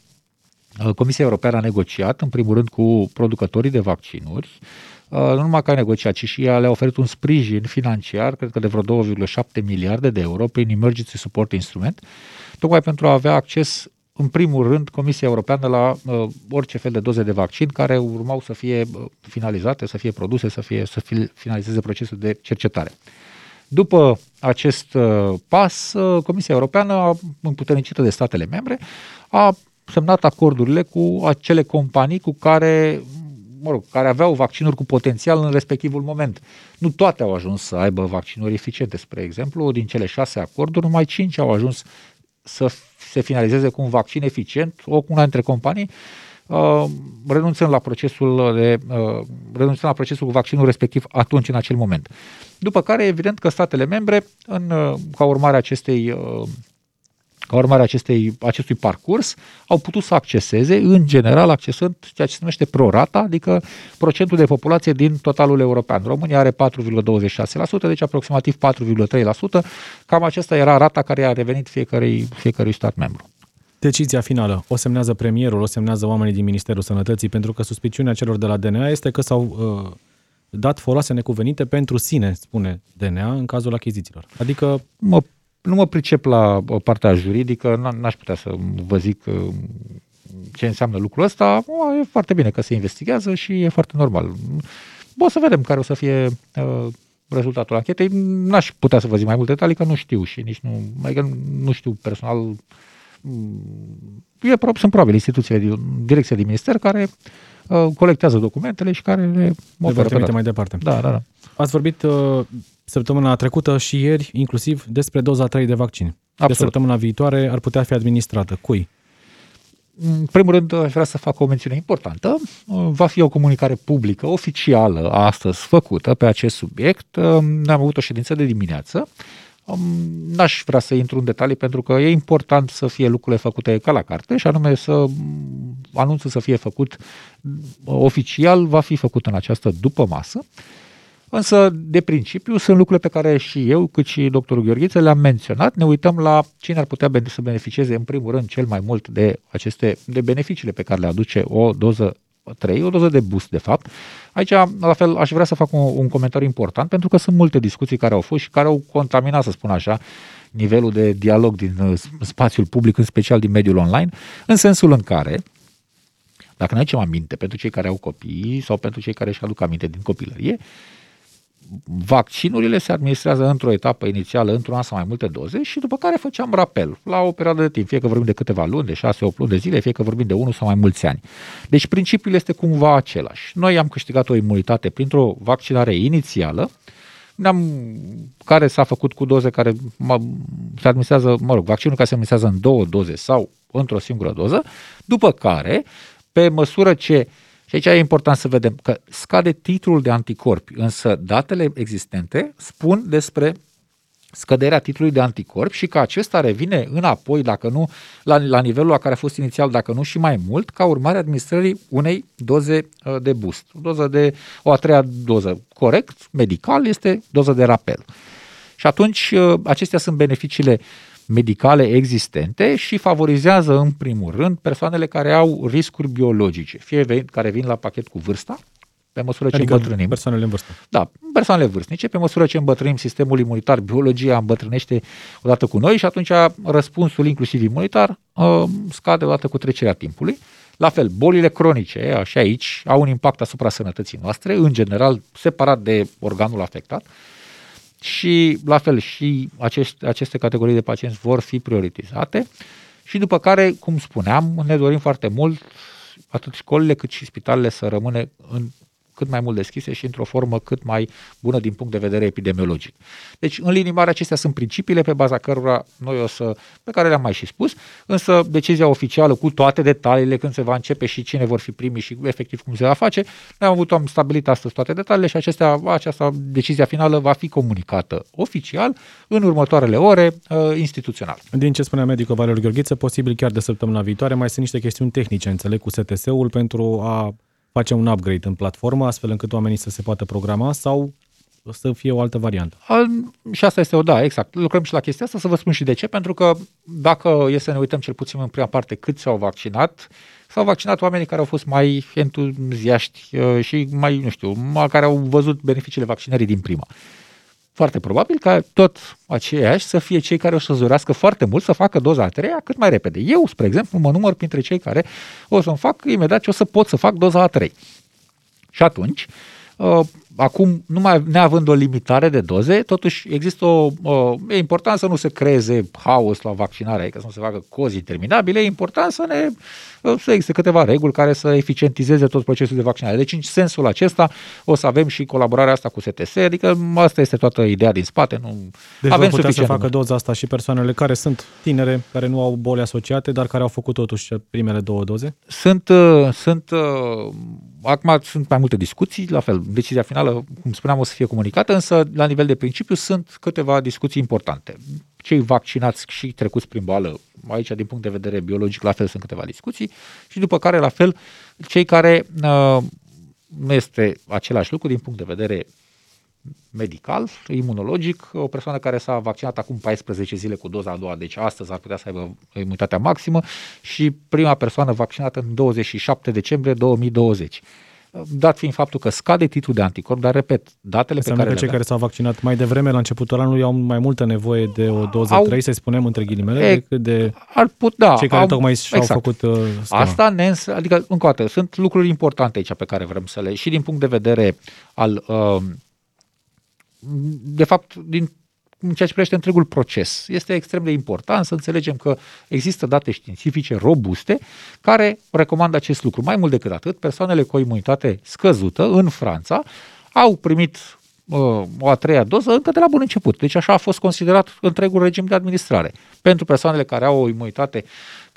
uh, Comisia Europeană a negociat, în primul rând, cu producătorii de vaccinuri, uh, nu numai că a negociat, ci și ea le-a oferit un sprijin financiar, cred că de vreo 2,7 miliarde de euro, prin Emergency Support Instrument, tocmai pentru a avea acces în primul rând, Comisia Europeană la uh, orice fel de doze de vaccin care urmau să fie uh, finalizate, să fie produse, să, fie, să fie, finalizeze procesul de cercetare. După acest uh, pas, uh, Comisia Europeană, împuternicită de statele membre, a semnat acordurile cu acele companii cu care mă rog, care aveau vaccinuri cu potențial în respectivul moment. Nu toate au ajuns să aibă vaccinuri eficiente, spre exemplu, din cele șase acorduri, numai cinci au ajuns să se finalizeze cu un vaccin eficient, o cu una dintre companii, uh, renunțând la procesul de, uh, renunțând la procesul cu vaccinul respectiv atunci, în acel moment. După care, evident că statele membre, în, uh, ca urmare a acestei uh, ca urmare acestei, acestui parcurs, au putut să acceseze, în general, accesând ceea ce se numește prorata, adică procentul de populație din totalul european. România are 4,26%, deci aproximativ 4,3%. Cam acesta era rata care a revenit fiecărui, fiecărui stat membru. Decizia finală o semnează premierul, o semnează oamenii din Ministerul Sănătății, pentru că suspiciunea celor de la DNA este că s-au uh, dat foloase necuvenite pentru sine, spune DNA, în cazul achizițiilor. Adică... Mă nu mă pricep la partea juridică, n-aș putea să vă zic uh, ce înseamnă lucrul ăsta. E foarte bine că se investigează și e foarte normal. O să vedem care o să fie uh, rezultatul anchetei. N-aș putea să vă zic mai multe detalii, că nu știu și nici nu, adică nu știu personal. Mm, e, sunt probabil instituțiile, din, direcția din minister care uh, colectează documentele și care le oferă mai departe. Da, da, da. Ați vorbit uh, săptămâna trecută și ieri, inclusiv, despre doza 3 de vaccin. Absolut. De săptămâna viitoare ar putea fi administrată. Cui? În primul rând, aș vrea să fac o mențiune importantă. Va fi o comunicare publică, oficială, astăzi făcută pe acest subiect. Ne-am avut o ședință de dimineață. N-aș vrea să intru în detalii pentru că e important să fie lucrurile făcute ca la carte și anume să anunțul să fie făcut oficial, va fi făcut în această după masă. Însă, de principiu, sunt lucrurile pe care și eu, cât și doctorul Gheorghiță le-am menționat. Ne uităm la cine ar putea să beneficieze, în primul rând, cel mai mult de aceste de beneficiile pe care le aduce o doză 3, o doză de boost, de fapt. Aici, la fel, aș vrea să fac un, un comentariu important, pentru că sunt multe discuții care au fost și care au contaminat, să spun așa, nivelul de dialog din uh, spațiul public, în special din mediul online, în sensul în care, dacă ne aducem aminte, pentru cei care au copii sau pentru cei care își aduc aminte din copilărie, vaccinurile se administrează într-o etapă inițială, într-un an sau mai multe doze și după care făceam rapel la o perioadă de timp, fie că vorbim de câteva luni, de 6-8 luni de zile, fie că vorbim de unul sau mai mulți ani. Deci principiul este cumva același. Noi am câștigat o imunitate printr-o vaccinare inițială, ne-am, care s-a făcut cu doze care mă, se administrează, mă rog, vaccinul care se administrează în două doze sau într-o singură doză, după care, pe măsură ce uh, și aici e important să vedem că scade titlul de anticorpi, însă datele existente spun despre scăderea titlului de anticorp și că acesta revine înapoi, dacă nu la, la nivelul la care a fost inițial, dacă nu și mai mult, ca urmare a administrării unei doze uh, de boost. O doză de, o a treia doză corect, medical, este doză de rapel. Și atunci uh, acestea sunt beneficiile medicale existente și favorizează în primul rând persoanele care au riscuri biologice, fie care vin la pachet cu vârsta, pe măsură ce adică îmbătrânim. persoanele în vârstă. Da, persoanele vârstnice, pe măsură ce îmbătrânim sistemul imunitar, biologia îmbătrânește odată cu noi și atunci răspunsul inclusiv imunitar uh, scade odată cu trecerea timpului. La fel, bolile cronice, și aici, au un impact asupra sănătății noastre, în general, separat de organul afectat. Uh, și la fel și acești, aceste categorii de pacienți vor fi prioritizate. Și după care, cum spuneam, ne dorim foarte mult atât școlile cât și spitalele să rămână în cât mai mult deschise și într-o formă cât mai bună din punct de vedere epidemiologic. Deci, în linii mari, acestea sunt principiile pe baza cărora noi o să, pe care le-am mai și spus, însă decizia oficială cu toate detaliile, când se va începe și cine vor fi primii și efectiv cum se va face, noi am avut, am stabilit astăzi toate detaliile și acestea, această decizia finală va fi comunicată oficial în următoarele ore uh, instituțional. Din ce spunea medicul Valeriu Gheorghiță, posibil chiar de săptămâna viitoare, mai sunt niște chestiuni tehnice, înțeleg, cu STS-ul pentru a face un upgrade în platformă, astfel încât oamenii să se poată programa sau să fie o altă variantă. Și asta este o, da, exact. Lucrăm și la chestia asta, să vă spun și de ce, pentru că dacă e să ne uităm cel puțin în prima parte cât s-au vaccinat, s-au vaccinat oamenii care au fost mai entuziaști uh, și mai, nu știu, care au văzut beneficiile vaccinării din prima foarte probabil ca tot aceiași să fie cei care o să zurească foarte mult să facă doza a treia cât mai repede. Eu, spre exemplu, mă număr printre cei care o să-mi fac imediat ce o să pot să fac doza a trei. Și atunci, uh, acum, numai neavând o limitare de doze, totuși există o... Uh, e important să nu se creeze haos la vaccinare, adică să nu se facă cozi interminabile, e important să ne să existe câteva reguli care să eficientizeze tot procesul de vaccinare. Deci, în sensul acesta, o să avem și colaborarea asta cu STS, adică asta este toată ideea din spate. Nu deci avem putea să facă doza asta și persoanele care sunt tinere, care nu au boli asociate, dar care au făcut totuși primele două doze? Sunt, uh, sunt uh, acum sunt mai multe discuții, la fel, decizia finală, cum spuneam, o să fie comunicată, însă la nivel de principiu sunt câteva discuții importante. Cei vaccinați și trecuți prin boală aici din punct de vedere biologic la fel sunt câteva discuții și după care la fel cei care uh, nu este același lucru din punct de vedere medical, imunologic, o persoană care s-a vaccinat acum 14 zile cu doza a doua, deci astăzi ar putea să aibă imunitatea maximă și prima persoană vaccinată în 27 decembrie 2020 dat fiind faptul că scade titlul de anticorp, dar repet, datele Înseamnă pe care că cei care s-au vaccinat mai devreme, la începutul anului, au mai multă nevoie de o doză au, 3, să spunem între ghilimele, e, decât de ar put, da, cei care au, tocmai și-au exact. făcut uh, schema. Asta ne adică, încă o dată, sunt lucruri importante aici pe care vrem să le, și din punct de vedere al, uh, de fapt, din în ceea ce privește întregul proces. Este extrem de important să înțelegem că există date științifice robuste care recomandă acest lucru. Mai mult decât atât, persoanele cu o imunitate scăzută în Franța au primit uh, o a treia doză încă de la bun început. Deci așa a fost considerat întregul regim de administrare. Pentru persoanele care au o imunitate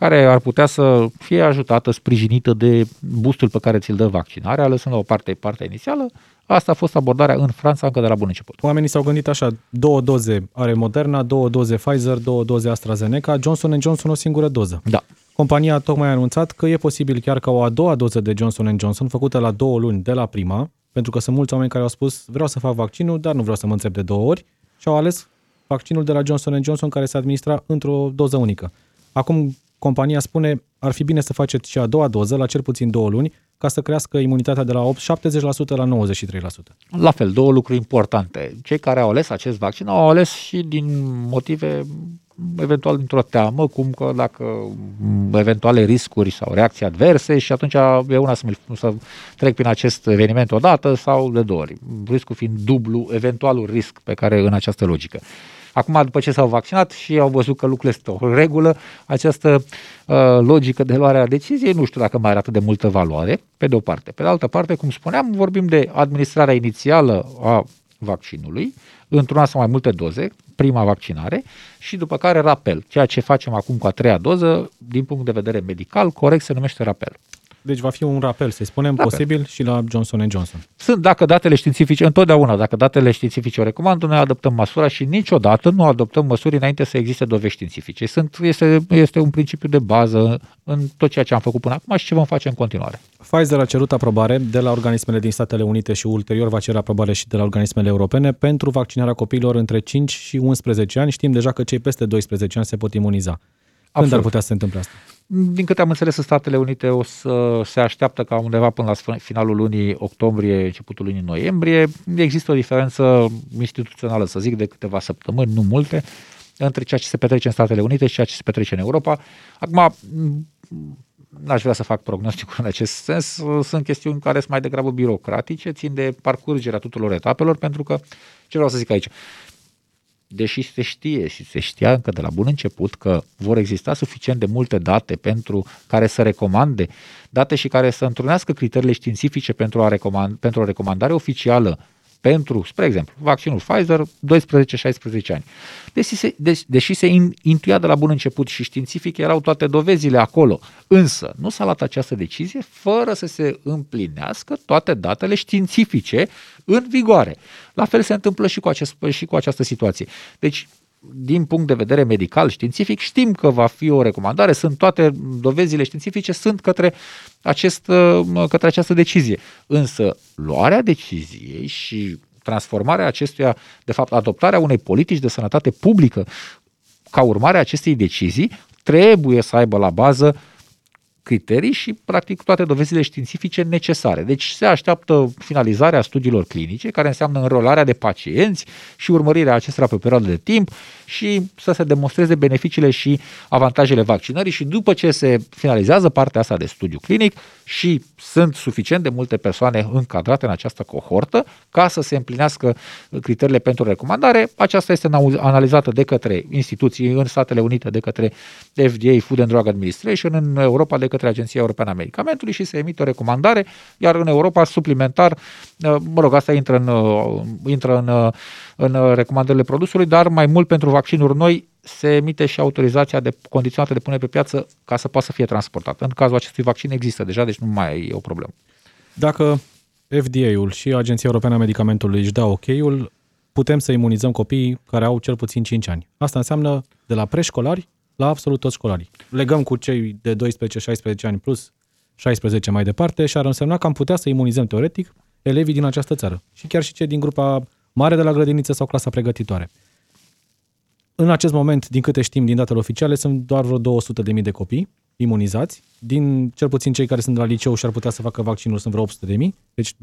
care ar putea să fie ajutată, sprijinită de boostul pe care ți-l dă vaccinarea, lăsând la o parte partea inițială, Asta a fost abordarea în Franța încă de la bun început. Oamenii s-au gândit așa, două doze are Moderna, două doze Pfizer, două doze AstraZeneca, Johnson Johnson o singură doză. Da. Compania a tocmai anunțat că e posibil chiar ca o a doua doză de Johnson Johnson, făcută la două luni de la prima, pentru că sunt mulți oameni care au spus vreau să fac vaccinul, dar nu vreau să mă întreb de două ori și au ales vaccinul de la Johnson Johnson care se administra într-o doză unică. Acum compania spune ar fi bine să faceți și a doua doză la cel puțin două luni ca să crească imunitatea de la 8, 70% la 93%. La fel, două lucruri importante. Cei care au ales acest vaccin au ales și din motive eventual dintr-o teamă, cum că dacă eventuale riscuri sau reacții adverse și atunci e una să, să trec prin acest eveniment odată sau de două ori. Riscul fiind dublu, eventualul risc pe care în această logică. Acum, după ce s-au vaccinat și au văzut că lucrurile sunt o regulă, această uh, logică de luare a deciziei nu știu dacă mai are atât de multă valoare, pe de o parte. Pe de altă parte, cum spuneam, vorbim de administrarea inițială a vaccinului, într-una sau mai multe doze, prima vaccinare, și după care rapel. Ceea ce facem acum cu a treia doză, din punct de vedere medical, corect se numește rapel. Deci va fi un rapel, să spunem, rapel. posibil și la Johnson Johnson. Sunt, dacă datele științifice, întotdeauna, dacă datele științifice o recomandă, noi adoptăm măsura și niciodată nu adoptăm măsuri înainte să existe dovezi științifice. Sunt, este, este un principiu de bază în tot ceea ce am făcut până acum și ce vom face în continuare. Pfizer a cerut aprobare de la organismele din Statele Unite și ulterior va cere aprobare și de la organismele europene pentru vaccinarea copiilor între 5 și 11 ani. Știm deja că cei peste 12 ani se pot imuniza. Când Absolut. ar putea să se întâmple asta? Din câte am înțeles, în Statele Unite o să se așteaptă ca undeva până la finalul lunii octombrie, începutul lunii noiembrie. Există o diferență instituțională, să zic, de câteva săptămâni, nu multe, între ceea ce se petrece în Statele Unite și ceea ce se petrece în Europa. Acum, n-aș vrea să fac prognosticul în acest sens, sunt chestiuni care sunt mai degrabă birocratice, țin de parcurgerea tuturor etapelor, pentru că, ce vreau să zic aici, deși se știe și se știa încă de la bun început că vor exista suficient de multe date pentru care să recomande, date și care să întrunească criteriile științifice pentru, a recomand, pentru o recomandare oficială pentru, spre exemplu, vaccinul Pfizer, 12-16 ani. Deși se, de, deși se intuia de la bun început și științific erau toate dovezile acolo, însă nu s-a luat această decizie fără să se împlinească toate datele științifice în vigoare. La fel se întâmplă și cu, acest, și cu această situație. Deci, din punct de vedere medical, științific, știm că va fi o recomandare, sunt toate dovezile științifice sunt către, acest, către această decizie. Însă, luarea deciziei și transformarea acestuia, de fapt, adoptarea unei politici de sănătate publică ca urmare a acestei decizii, trebuie să aibă la bază criterii și, practic, toate dovezile științifice necesare. Deci se așteaptă finalizarea studiilor clinice, care înseamnă înrolarea de pacienți și urmărirea acestora pe o perioadă de timp și să se demonstreze beneficiile și avantajele vaccinării și după ce se finalizează partea asta de studiu clinic și sunt suficient de multe persoane încadrate în această cohortă ca să se împlinească criteriile pentru recomandare, aceasta este analizată de către instituții în Statele Unite, de către FDA, Food and Drug Administration, în Europa de către Agenția Europeană a Medicamentului și se emite o recomandare, iar în Europa suplimentar, uh, mă rog, asta intră în, uh, intră în, uh, în recomandările produsului, dar mai mult pentru vaccinuri noi se emite și autorizația de condiționată de pune pe piață ca să poată să fie transportat. În cazul acestui vaccin există deja, deci nu mai e o problemă. Dacă FDA-ul și Agenția Europeană a Medicamentului își dau ok-ul, putem să imunizăm copiii care au cel puțin 5 ani. Asta înseamnă de la preșcolari la absolut toți școlarii. Legăm cu cei de 12-16 ani plus 16 mai departe și ar însemna că am putea să imunizăm teoretic elevii din această țară și chiar și cei din grupa mare de la grădiniță sau clasa pregătitoare. În acest moment, din câte știm din datele oficiale, sunt doar vreo 200.000 de copii imunizați. Din cel puțin cei care sunt la liceu și ar putea să facă vaccinul sunt vreo 800.000, deci 25%.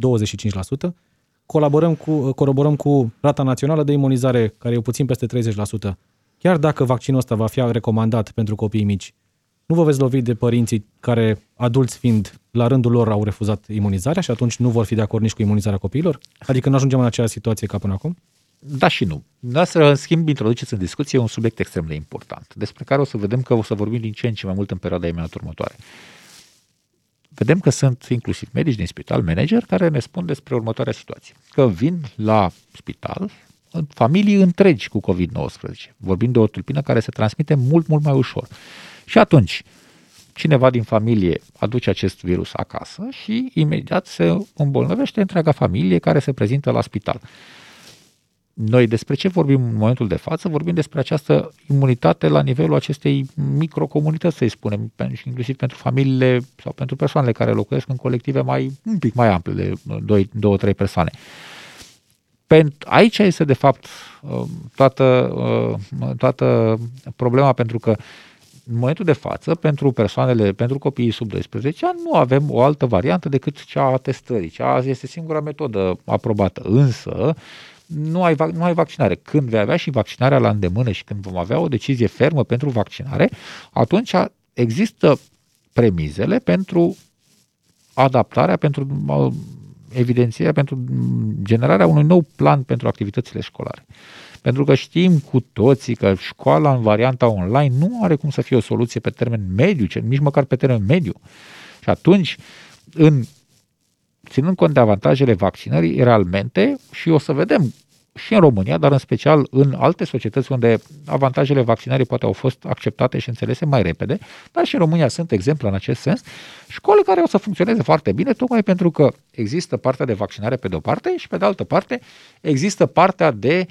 Colaborăm cu, coroborăm cu rata națională de imunizare, care e puțin peste 30%, chiar dacă vaccinul ăsta va fi recomandat pentru copiii mici, nu vă veți lovi de părinții care, adulți fiind, la rândul lor au refuzat imunizarea și atunci nu vor fi de acord nici cu imunizarea copiilor? Adică nu ajungem în aceeași situație ca până acum? Da și nu. Noastră, în schimb, introduceți în discuție un subiect extrem de important, despre care o să vedem că o să vorbim din ce în ce mai mult în perioada imediat următoare. Vedem că sunt inclusiv medici din spital, manager, care ne spun despre următoarea situație. Că vin la spital familii întregi cu COVID-19. Vorbim de o tulpină care se transmite mult, mult mai ușor. Și atunci, cineva din familie aduce acest virus acasă și imediat se îmbolnăvește întreaga familie care se prezintă la spital. Noi despre ce vorbim în momentul de față? Vorbim despre această imunitate la nivelul acestei microcomunități, să-i spunem, inclusiv pentru familiile sau pentru persoanele care locuiesc în colective mai un pic mai ample de 2-3 persoane. Pentru, aici este de fapt um, toată, uh, toată problema pentru că în momentul de față, pentru persoanele, pentru copiii sub 12 ani, nu avem o altă variantă decât cea a testării. Cea este singura metodă aprobată. Însă, nu ai, nu ai vaccinare. Când vei avea și vaccinarea la îndemână și când vom avea o decizie fermă pentru vaccinare, atunci există premizele pentru adaptarea, pentru evidențierea, pentru generarea unui nou plan pentru activitățile școlare. Pentru că știm cu toții că școala în varianta online nu are cum să fie o soluție pe termen mediu, nici măcar pe termen mediu. Și atunci, în, ținând cont de avantajele vaccinării, realmente, și o să vedem și în România, dar în special în alte societăți unde avantajele vaccinării poate au fost acceptate și înțelese mai repede, dar și în România sunt exemple în acest sens, școli care o să funcționeze foarte bine, tocmai pentru că există partea de vaccinare pe de-o parte și pe de altă parte există partea de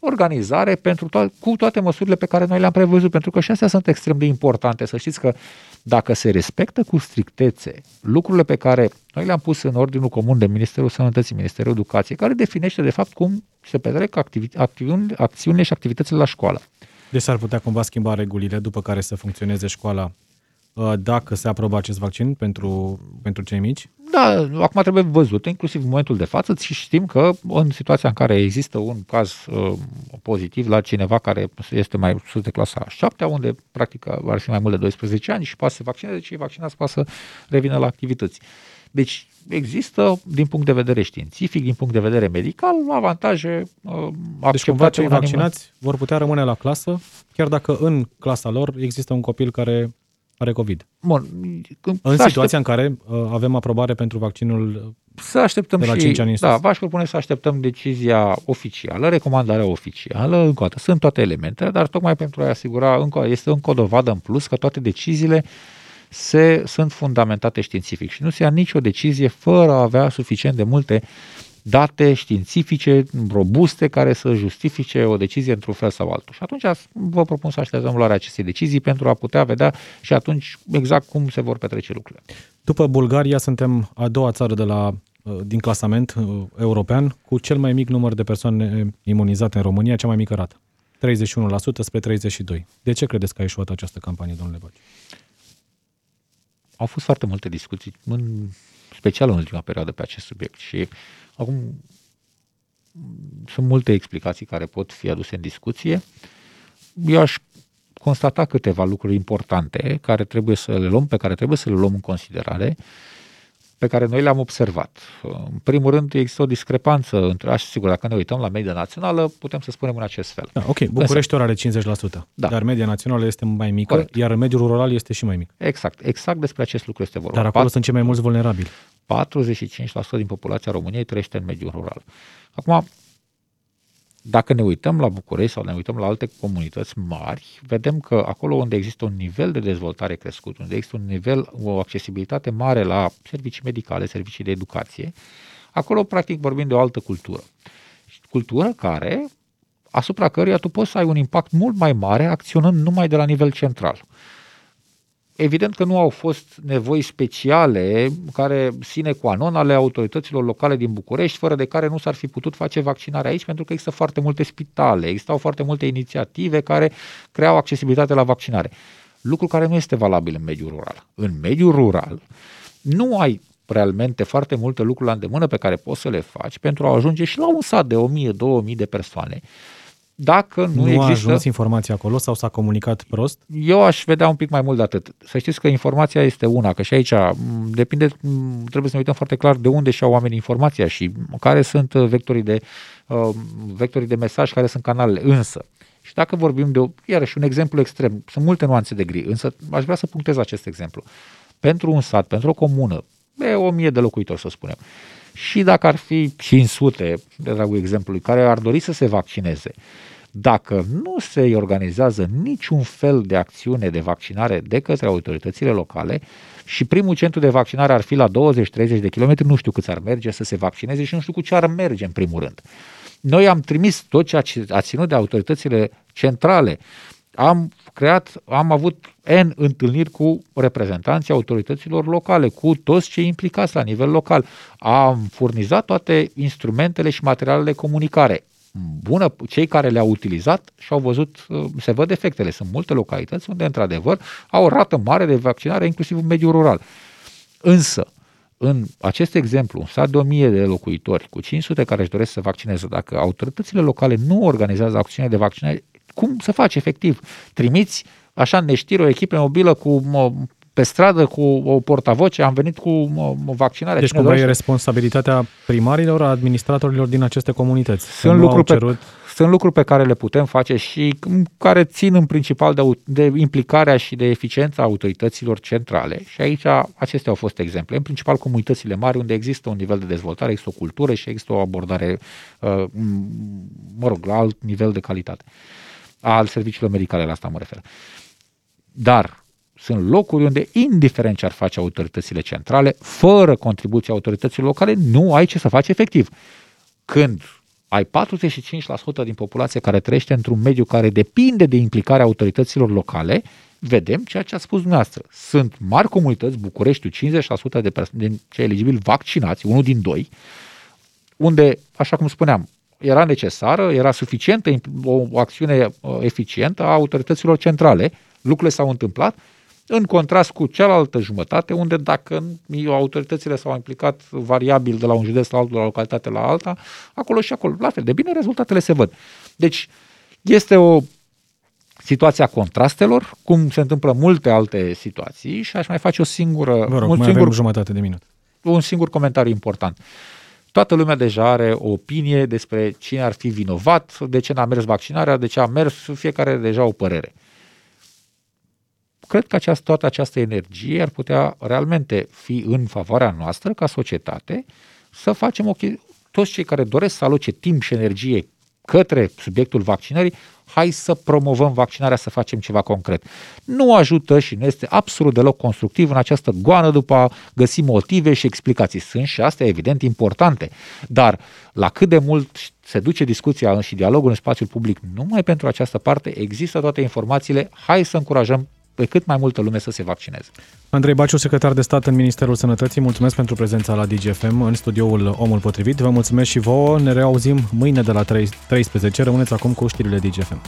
organizare pentru to- cu toate măsurile pe care noi le-am prevăzut, pentru că și astea sunt extrem de importante. Să știți că dacă se respectă cu strictețe lucrurile pe care noi le-am pus în ordinul comun de Ministerul Sănătății, Ministerul Educației, care definește de fapt cum se petrec activi- acțiuni, acțiunile și activitățile la școală. Deci s-ar putea cumva schimba regulile după care să funcționeze școala uh, dacă se aprobă acest vaccin pentru, pentru cei mici? Da, acum trebuie văzut, inclusiv în momentul de față, și știm că în situația în care există un caz uh, pozitiv la cineva care este mai sus de clasa 7, unde practic ar fi mai mult de 12 ani și poate să se vaccineze, cei vaccinați poate să revină la activități. Deci există, din punct de vedere științific, din punct de vedere medical, avantaje uh, Deci cumva cei vaccinați vor putea rămâne la clasă, chiar dacă în clasa lor există un copil care are COVID. Bun. În situația aștept... în care uh, avem aprobare pentru vaccinul să așteptăm de la și, 5 ani da, v-aș propune să așteptăm decizia oficială, recomandarea oficială, încă o dată, sunt toate elementele, dar tocmai pentru a asigura, încă, este încă o dovadă în plus că toate deciziile se, sunt fundamentate științific și nu se ia nicio decizie fără a avea suficient de multe date științifice robuste care să justifice o decizie într-un fel sau altul. Și atunci vă propun să așteptăm luarea acestei decizii pentru a putea vedea și atunci exact cum se vor petrece lucrurile. După Bulgaria suntem a doua țară de la uh, din clasament uh, european cu cel mai mic număr de persoane imunizate în România, cea mai mică rată. 31% spre 32%. De ce credeți că a ieșuat această campanie, domnule Baci? Au fost foarte multe discuții, în special în ultima perioadă pe acest subiect și Acum, sunt multe explicații care pot fi aduse în discuție. Eu aș constata câteva lucruri importante care trebuie să le luăm, pe care trebuie să le luăm în considerare, pe care noi le-am observat. În primul rând, există o discrepanță între, așa sigur, dacă ne uităm la media națională, putem să spunem în acest fel. Da, ok, Bucureștiul are 50%, da. dar media națională este mai mică, Corect. iar în mediul rural este și mai mic. Exact, exact despre acest lucru este vorba. Dar acolo Pat... sunt cei mai mulți vulnerabili. 45% din populația României trăiește în mediul rural. Acum, dacă ne uităm la București sau ne uităm la alte comunități mari, vedem că acolo unde există un nivel de dezvoltare crescut, unde există un nivel, o accesibilitate mare la servicii medicale, servicii de educație, acolo practic vorbim de o altă cultură. Cultură care, asupra căruia tu poți să ai un impact mult mai mare acționând numai de la nivel central. Evident că nu au fost nevoi speciale care sine qua non ale autorităților locale din București, fără de care nu s-ar fi putut face vaccinarea aici, pentru că există foarte multe spitale, existau foarte multe inițiative care creau accesibilitate la vaccinare. Lucru care nu este valabil în mediul rural. În mediul rural nu ai realmente foarte multe lucruri la îndemână pe care poți să le faci pentru a ajunge și la un sat de 1000-2000 de persoane dacă nu, nu există... a ajuns informația acolo sau s-a comunicat prost? Eu aș vedea un pic mai mult de atât. Să știți că informația este una, că și aici depinde, trebuie să ne uităm foarte clar de unde și-au oamenii informația și care sunt uh, vectorii de, uh, vectorii de mesaj, care sunt canalele. Însă, și dacă vorbim de, iarăși, un exemplu extrem, sunt multe nuanțe de gri, însă aș vrea să punctez acest exemplu. Pentru un sat, pentru o comună, de o mie de locuitori, să spunem, și dacă ar fi 500, de dragul exemplului, care ar dori să se vaccineze, dacă nu se organizează niciun fel de acțiune de vaccinare de către autoritățile locale și primul centru de vaccinare ar fi la 20-30 de kilometri, nu știu câți ar merge să se vaccineze și nu știu cu ce ar merge în primul rând. Noi am trimis tot ceea ce a ținut de autoritățile centrale. Am creat, am avut N întâlniri cu reprezentanții autorităților locale, cu toți cei implicați la nivel local. Am furnizat toate instrumentele și materialele de comunicare bună, cei care le-au utilizat și-au văzut, uh, se văd efectele. Sunt multe localități unde, într-adevăr, au o rată mare de vaccinare, inclusiv în mediul rural. Însă, în acest exemplu, un sat de 1000 de locuitori cu 500 care își doresc să vaccineze, dacă autoritățile locale nu organizează acțiune de vaccinare, cum să faci efectiv? Trimiți așa în neștire o echipă mobilă cu pe stradă cu o portavoce, am venit cu o vaccinare. Deci cumva e responsabilitatea primarilor, a administratorilor din aceste comunități. Sunt lucruri, cerut... pe, sunt lucruri pe care le putem face și care țin în principal de, de implicarea și de eficiența autorităților centrale. Și aici acestea au fost exemple. În principal comunitățile mari unde există un nivel de dezvoltare, există o cultură și există o abordare, uh, mă rog, la alt nivel de calitate al serviciilor medicale, la asta mă refer. Dar sunt locuri unde, indiferent ce ar face autoritățile centrale, fără contribuția autorităților locale, nu ai ce să faci efectiv. Când ai 45% din populație care trăiește într-un mediu care depinde de implicarea autorităților locale, vedem ceea ce a spus dumneavoastră. Sunt mari comunități, Bucureștiul, 50% de perso- din cei eligibili vaccinați, unul din doi, unde, așa cum spuneam, era necesară, era suficientă o, o acțiune uh, eficientă a autorităților centrale, lucrurile s-au întâmplat, în contrast cu cealaltă jumătate, unde dacă autoritățile s-au implicat variabil de la un județ la altul, de la o localitate la alta, acolo și acolo, la fel de bine, rezultatele se văd. Deci, este o situația contrastelor, cum se întâmplă multe alte situații și aș mai face o singură... Vă rog, un mai singur, avem jumătate de minut. Un singur comentariu important. Toată lumea deja are o opinie despre cine ar fi vinovat, de ce n-a mers vaccinarea, de ce a mers, fiecare are deja o părere. Cred că această, toată această energie ar putea realmente fi în favoarea noastră ca societate să facem o, toți cei care doresc să aloce timp și energie către subiectul vaccinării, hai să promovăm vaccinarea, să facem ceva concret. Nu ajută și nu este absolut deloc constructiv în această goană după a găsi motive și explicații. Sunt și astea evident importante, dar la cât de mult se duce discuția și dialogul în spațiul public numai pentru această parte, există toate informațiile, hai să încurajăm pe cât mai multă lume să se vaccineze. Andrei Baciu, secretar de stat în Ministerul Sănătății, mulțumesc pentru prezența la DGFM în studioul Omul Potrivit. Vă mulțumesc și vouă. Ne reauzim mâine de la 13. Rămâneți acum cu știrile DGFM.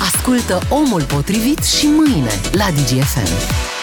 Ascultă Omul Potrivit și mâine la DGFM.